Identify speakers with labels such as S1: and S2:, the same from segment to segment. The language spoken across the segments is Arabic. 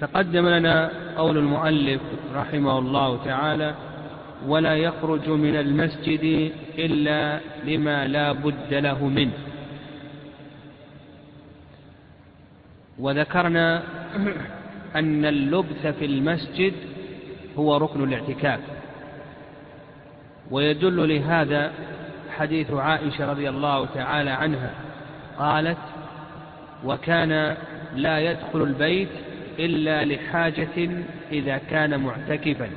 S1: تقدم لنا قول المؤلف رحمه الله تعالى ولا يخرج من المسجد إلا لما لا بد له منه. وذكرنا أن اللبث في المسجد هو ركن الاعتكاف. ويدل لهذا حديث عائشة رضي الله تعالى عنها. قالت وكان لا يدخل البيت إلا لحاجة إذا كان معتكفا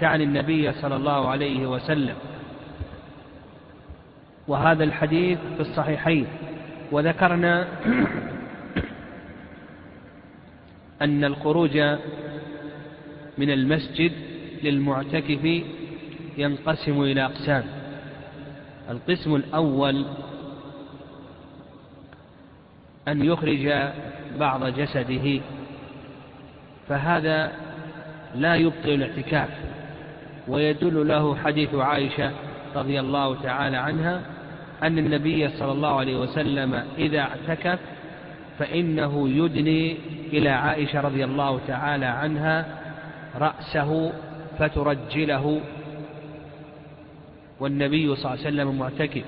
S1: تعني النبي صلى الله عليه وسلم. وهذا الحديث في الصحيحين. وذكرنا أن الخروج من المسجد للمعتكف ينقسم إلى أقسام. القسم الأول أن يخرج بعض جسده. فهذا لا يبطل الاعتكاف ويدل له حديث عائشة رضي الله تعالى عنها أن النبي صلى الله عليه وسلم إذا اعتكف فإنه يدني إلى عائشة رضي الله تعالى عنها رأسه فترجله والنبي صلى الله عليه وسلم معتكف.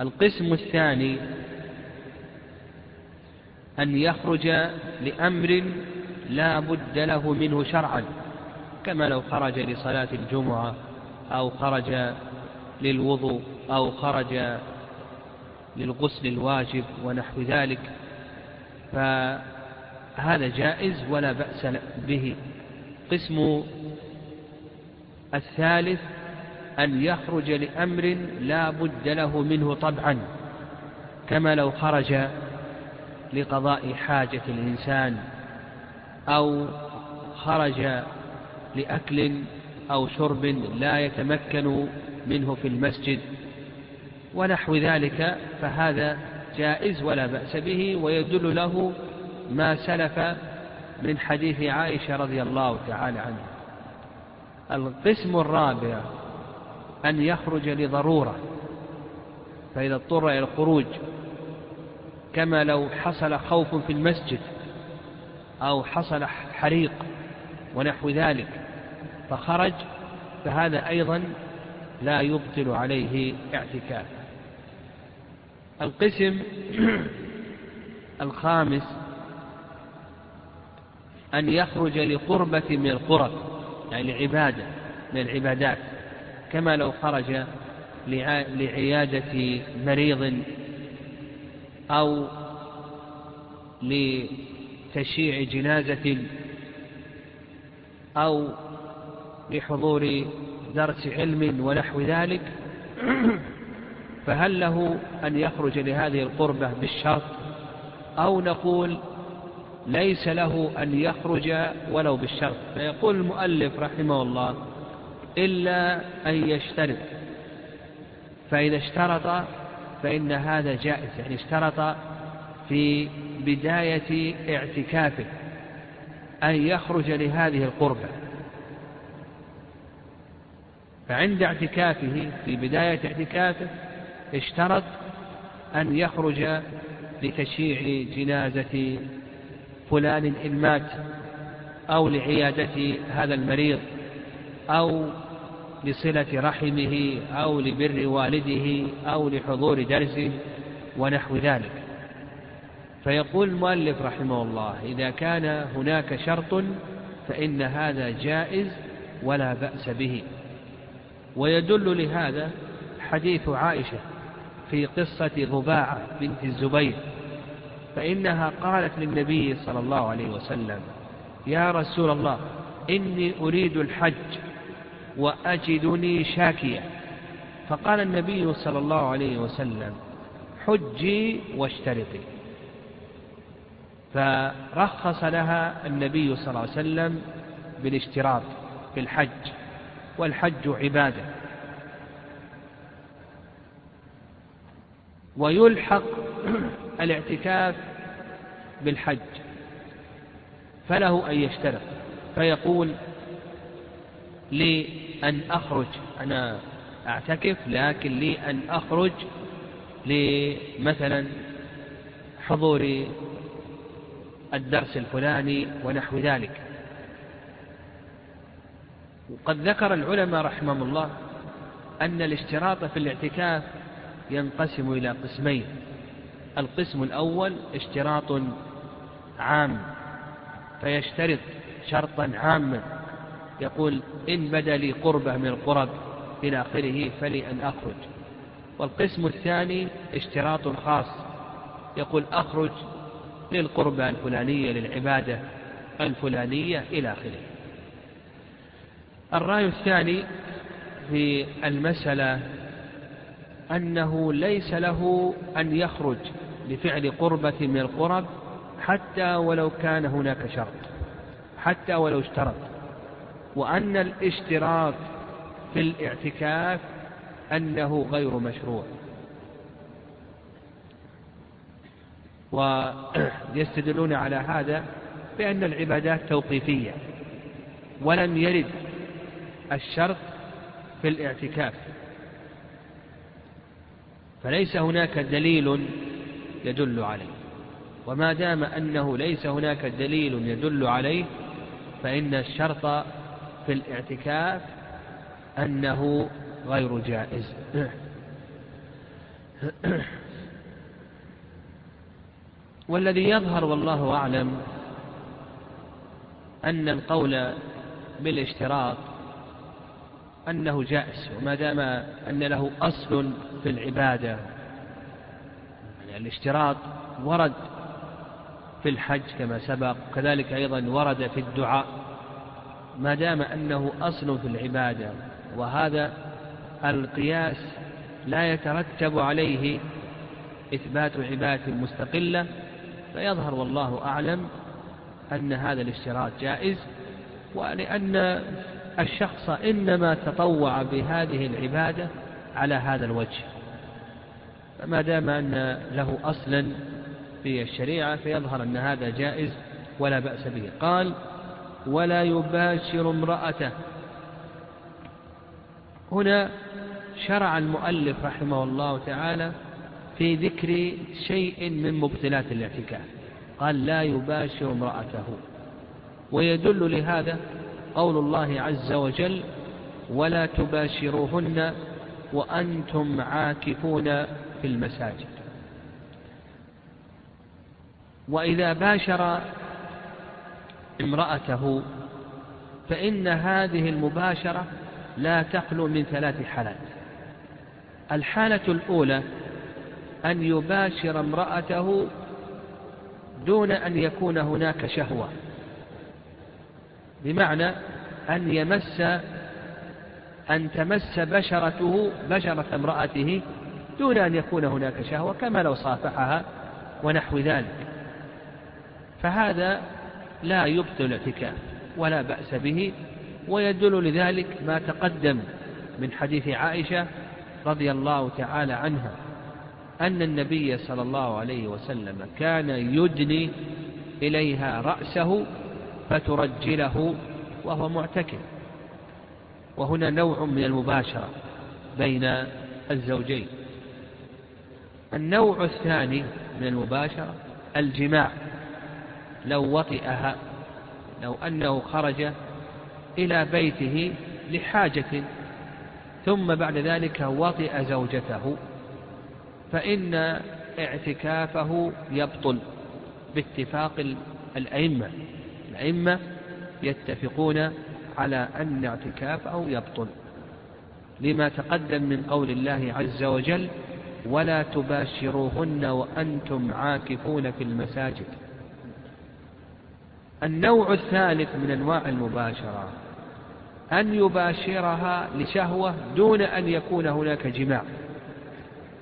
S1: القسم الثاني أن يخرج لأمر لا بد له منه شرعا كما لو خرج لصلاة الجمعة أو خرج للوضوء أو خرج للغسل الواجب ونحو ذلك فهذا جائز ولا بأس به. قسم الثالث أن يخرج لأمر لا بد له منه طبعا كما لو خرج لقضاء حاجة الإنسان أو خرج لأكل أو شرب لا يتمكن منه في المسجد ونحو ذلك فهذا جائز ولا بأس به ويدل له ما سلف من حديث عائشة رضي الله تعالى عنها. القسم الرابع أن يخرج لضرورة فإذا اضطر إلى الخروج كما لو حصل خوف في المسجد. أو حصل حريق ونحو ذلك فخرج فهذا أيضا لا يبطل عليه اعتكافه القسم الخامس أن يخرج لقربة من القرب يعني لعبادة من العبادات كما لو خرج لعيادة مريض أو لتشييع جنازة أو لحضور درس علم ونحو ذلك فهل له أن يخرج لهذه القربة بالشرط؟ أو نقول ليس له أن يخرج ولو بالشرط. فيقول المؤلف رحمه الله إلا أن يشترط فإذا اشترط فإن هذا جائز. يعني اشترط في بداية اعتكافه أن يخرج لهذه القربة. فعند اعتكافه في بداية اعتكافه اشترط أن يخرج لتشييع جنازة فلان إن مات أو لعيادة هذا المريض أو لصلة رحمه أو لبر والده أو لحضور درس ونحو ذلك. فيقول المؤلف رحمه الله إذا كان هناك شرط فإن هذا جائز ولا بأس به. ويدل لهذا حديث عائشة في قصة ضباعة بنت الزبير فإنها قالت للنبي صلى الله عليه وسلم يا رسول الله إني أريد الحج وأجدني شاكية. فقال النبي صلى الله عليه وسلم حجي واشترطي. فرخص لها النبي صلى الله عليه وسلم بالاشتراط في الحج والحج عبادة. ويلحق الاعتكاف بالحج فله أن يشترط فيقول لي أن أخرج. أنا أعتكف لكن لي أن أخرج لمثلا حضور الدرس الفلاني ونحو ذلك. وقد ذكر العلماء رحمهم الله أن الاشتراط في الاعتكاف ينقسم إلى قسمين. القسم الأول اشتراط عام فيشترط شرطا عاما. يقول إن بدا لي قربة من القرب إلى آخره فلي أن أخرج. والقسم الثاني اشتراط خاص يقول أخرج للقربة الفلانية للعبادة الفلانية إلى آخره. الرأي الثاني في المسألة أنه ليس له أن يخرج لفعل قربة من القرب حتى ولو كان هناك شرط حتى ولو اشترط. وأن الاشتراط في الاعتكاف أنه غير مشروع. ويستدلون على هذا بأن العبادات توقيفية ولم يرد الشرط في الاعتكاف. فليس هناك دليل يدل عليه وما دام أنه ليس هناك دليل يدل عليه فإن الشرط في الاعتكاف أنه غير جائز. والذي يظهر والله أعلم أن القول بالاشتراط أنه جائز وما دام أن له أصل في العبادة. يعني الاشتراط ورد في الحج كما سبق كذلك أيضا ورد في الدعاء. ما دام أنه أصل في العبادة وهذا القياس لا يترتب عليه إثبات عبادة مستقلة فيظهر والله أعلم أن هذا الاشتراط جائز ولأن الشخص إنما تطوع بهذه العبادة على هذا الوجه. فما دام أن له أصلا في الشريعة فيظهر أن هذا جائز ولا بأس به. قال ولا يباشر امرأته. هنا شرع المؤلف رحمه الله تعالى في ذكر شيء من مبطلات الاعتكاف. قال لا يباشر امرأته. ويدل لهذا قول الله عز وجل ولا تباشروهن وأنتم عاكفون في المساجد. وإذا باشر امرأته فإن هذه المباشرة لا تخلو من ثلاث حالات. الحالة الأولى أن يباشر امرأته دون أن يكون هناك شهوة. بمعنى أن يمس أن تمس بشرته بشرة امرأته دون أن يكون هناك شهوة كما لو صافحها ونحو ذلك. فهذا لا يبطل الاعتكاف ولا بأس به ويدل لذلك ما تقدم من حديث عائشة رضي الله تعالى عنها. أن النبي صلى الله عليه وسلم كان يدني إليها رأسه فترجله وهو معتكف. وهنا نوع من المباشرة بين الزوجين. النوع الثاني من المباشرة الجماع. لو وطئها لو أنه خرج إلى بيته لحاجة ثم بعد ذلك وطئ زوجته. فإن اعتكافه يبطل باتفاق الأئمة. الأئمة يتفقون على أن اعتكافه يبطل. لما تقدم من قول الله عز وجل ولا تباشروهن وأنتم عاكفون في المساجد. النوع الثالث من أنواع المباشرة أن يباشرها لشهوة دون أن يكون هناك جماع.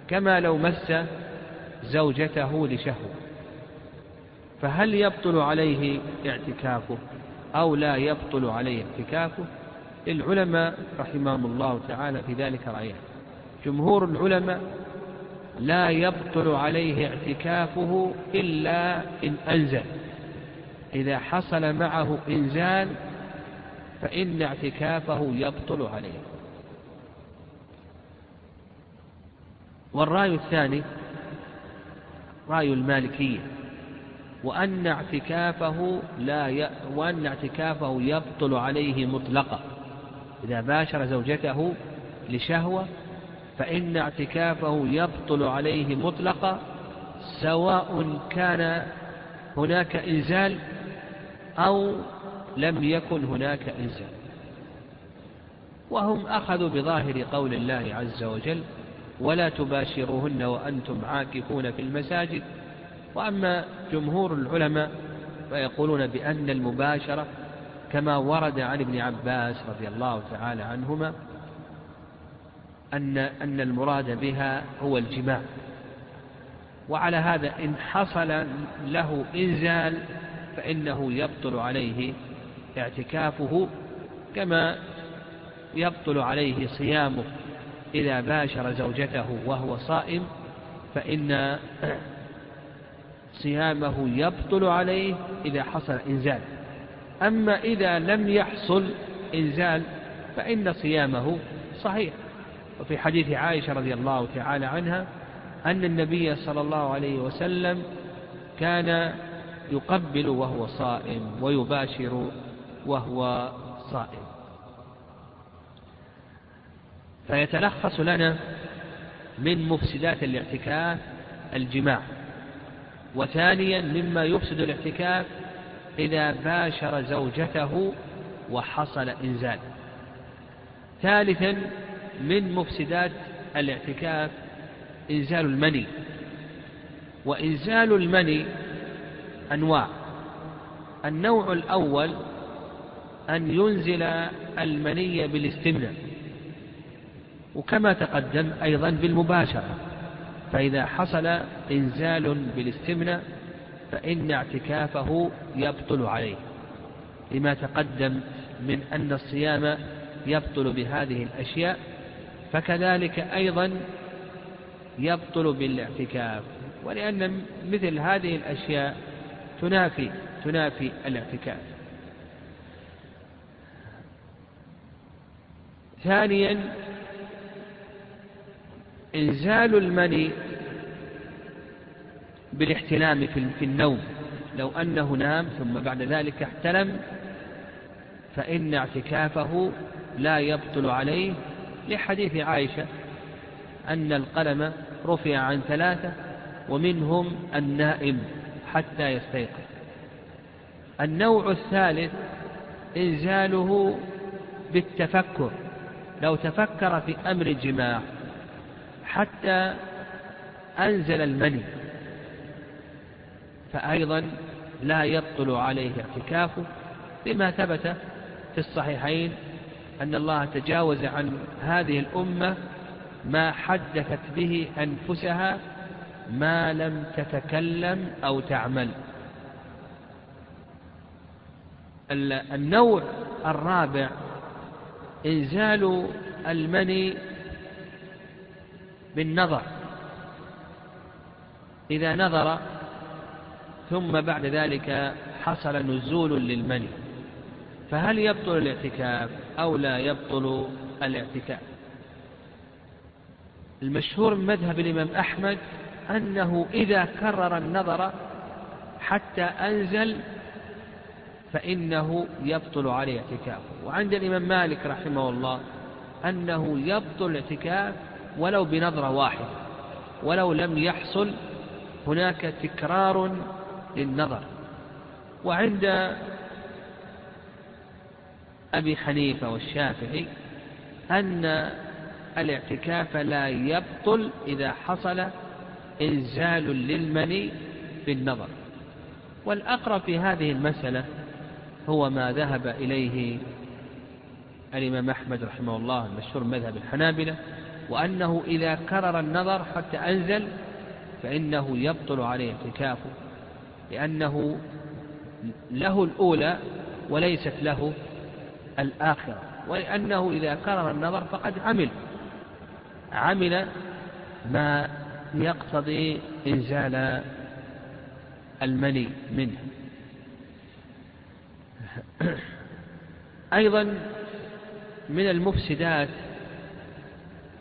S1: كما لو مس زوجته لشهوة فهل يبطل عليه اعتكافه أو لا يبطل عليه اعتكافه؟ العلماء رحمهم الله تعالى في ذلك رأيان جمهور العلماء لا يبطل عليه اعتكافه إلا إن أنزل. إذا حصل معه إنزال فإن اعتكافه يبطل عليه. والرأي الثاني رأي المالكية وأن اعتكافه لا ي... وأن اعتكافه يبطل عليه مطلقا. إذا باشر زوجته لشهوة فإن اعتكافه يبطل عليه مطلقا سواء كان هناك إنزال أو لم يكن هناك إنزال. وهم أخذوا بظاهر قول الله عز وجل ولا تباشروهن وأنتم عاكفون في المساجد. وأما جمهور العلماء فيقولون بأن المباشرة كما ورد عن ابن عباس رضي الله تعالى عنهما أن أن المراد بها هو الجماع. وعلى هذا إن حصل له إنزال فإنه يبطل عليه اعتكافه كما يبطل عليه صيامه. إذا باشر زوجته وهو صائم فإن صيامه يبطل عليه إذا حصل إنزال. أما إذا لم يحصل إنزال فإن صيامه صحيح. وفي حديث عائشة رضي الله تعالى عنها أن النبي صلى الله عليه وسلم كان يقبل وهو صائم ويباشر وهو صائم. فيتلخص لنا من مفسدات الاعتكاف الجماع. وثانيا مما يفسد الاعتكاف إذا باشر زوجته وحصل إنزال. ثالثا من مفسدات الاعتكاف إنزال المني. وإنزال المني أنواع. النوع الأول أن ينزل المني بالاستمناء. وكما تقدم أيضا بالمباشرة. فإذا حصل إنزال بالاستمناء فإن اعتكافه يبطل عليه. لما تقدم من أن الصيام يبطل بهذه الأشياء فكذلك أيضا يبطل بالاعتكاف. ولأن مثل هذه الأشياء تنافي تنافي الاعتكاف. ثانيا إنزال المني بالاحتلام في النوم. لو أنه نام ثم بعد ذلك احتلم فإن اعتكافه لا يبطل عليه. لحديث عائشة أن القلم رفع عن ثلاثة ومنهم النائم حتى يستيقظ. النوع الثالث إنزاله بالتفكر. لو تفكر في أمر الجماع حتى أنزل المني. فأيضا لا يبطل عليه اعتكافه لما ثبت في الصحيحين أن الله تجاوز عن هذه الأمة ما حدثت به أنفسها ما لم تتكلم أو تعمل. النوع الرابع إنزال المني بالنظر. إذا نظر ثم بعد ذلك حصل نزول للمني. فهل يبطل الاعتكاف أو لا يبطل الاعتكاف؟ المشهور من مذهب الإمام أحمد أنه إذا كرر النظر حتى أنزل فإنه يبطل عليه اعتكافه. وعند الإمام مالك رحمه الله أنه يبطل الاعتكاف ولو بنظرة واحدة ولو لم يحصل هناك تكرار للنظر. وعند أبي حنيفة والشافعي أن الاعتكاف لا يبطل إذا حصل إنزال للمني بالنظر. والأقرب في هذه المسألة هو ما ذهب إليه الإمام أحمد رحمه الله المشهور مذهب الحنابلة وأنه إذا كرر النظر حتى أنزل فإنه يبطل عليه اعتكافه لأنه له الأولى وليست له الآخرة ولأنه إذا كرر النظر فقد عمل عمل ما يقتضي إنزال المني منه. أيضا من المفسدات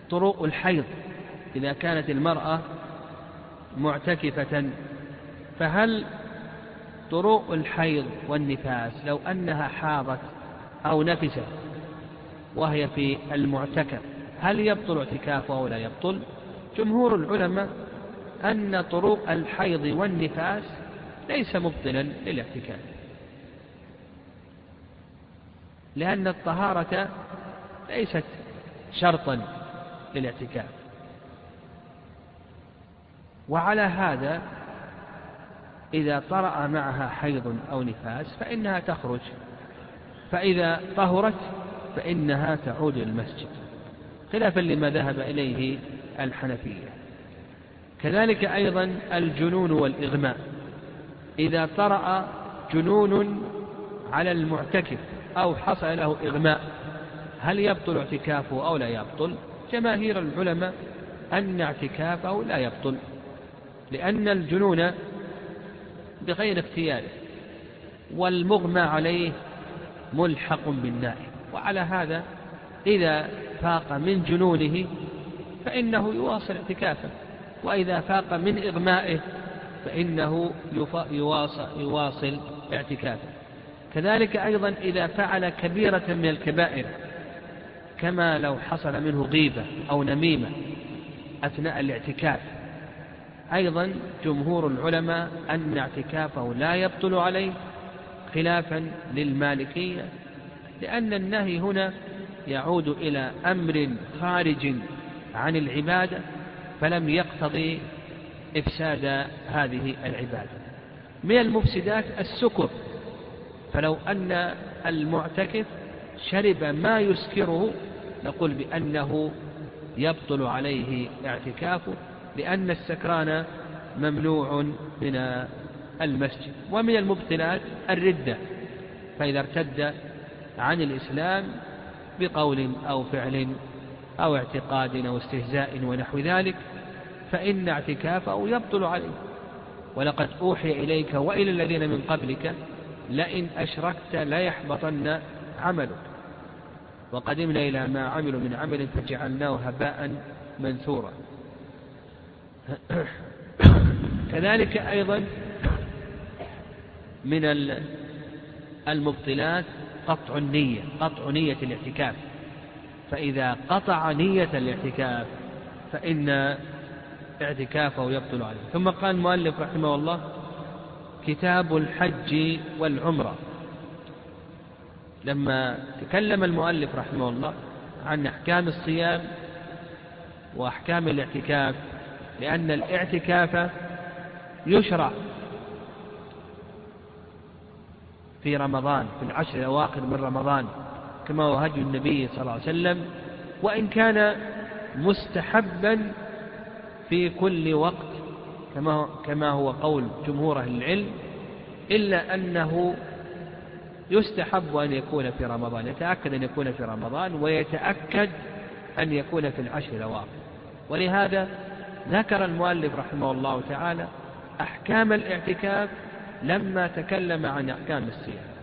S1: طرق الحيض إذا كانت المرأة معتكفة. فهل طروء الحيض والنفاس لو أنها حاضت أو نفست وهي في المعتكف هل يبطل اعتكافه أو لا يبطل؟ جمهور العلماء أن طروء الحيض والنفاس ليس مبطلا للاعتكاف لأن الطهارة ليست شرطا. للاعتكاف. وعلى هذا إذا طرأ معها حيض أو نفاس فإنها تخرج فإذا طهرت فإنها تعود للمسجد خلافا لما ذهب إليه الحنفية. كذلك أيضا الجنون والإغماء إذا طرأ جنون على المعتكف أو حصل له إغماء هل يبطل اعتكافه أو لا يبطل؟ جماهير العلماء أن اعتكافه لا يبطل لأن الجنون بغير اختياره والمغمى عليه ملحق بالنائم وعلى هذا إذا فاق من جنونه فإنه يواصل اعتكافه وإذا فاق من إغمائه فإنه يواصل, اعتكافه. كذلك أيضا إذا فعل كبيرة من الكبائر كما لو حصل منه غيبة أو نميمة أثناء الاعتكاف. أيضا جمهور العلماء أن اعتكافه لا يبطل عليه خلافا للمالكية لأن النهي هنا يعود إلى أمر خارج عن العبادة فلم يقتضي إفساد هذه العبادة. من المفسدات السكر فلو أن المعتكف شرب ما يسكره نقول بأنه يبطل عليه اعتكافه لأن السكران ممنوع من المسجد. ومن المبطلات الردة فإذا ارتد عن الإسلام بقول أو فعل أو اعتقاد أو استهزاء ونحو ذلك فإن اعتكافه يبطل عليه. ولقد أوحي إليك وإلى الذين من قبلك لئن أشركت ليحبطن عملك. وقدمنا إلى ما عملوا من عمل فجعلناه هباء منثورا. كذلك أيضا من المبطلات قطع النية قطع نية الاعتكاف. فإذا قطع نية الاعتكاف فإن اعتكافه يبطل عليه. ثم قال المؤلف رحمه الله كتاب الحج والعمرة. لما تكلم المؤلف رحمه الله عن أحكام الصيام وأحكام الاعتكاف لأن الاعتكاف يشرع في رمضان في العشر الأواخر من رمضان كما هو هدي النبي صلى الله عليه وسلم وإن كان مستحبا في كل وقت كما كما هو قول جمهور العلم إلا أنه يستحب أن يكون في رمضان يتأكد أن يكون في رمضان ويتأكد أن يكون في العشر الأواخر. ولهذا ذكر المؤلف رحمه الله تعالى أحكام الاعتكاف لما تكلم عن أحكام الصيام.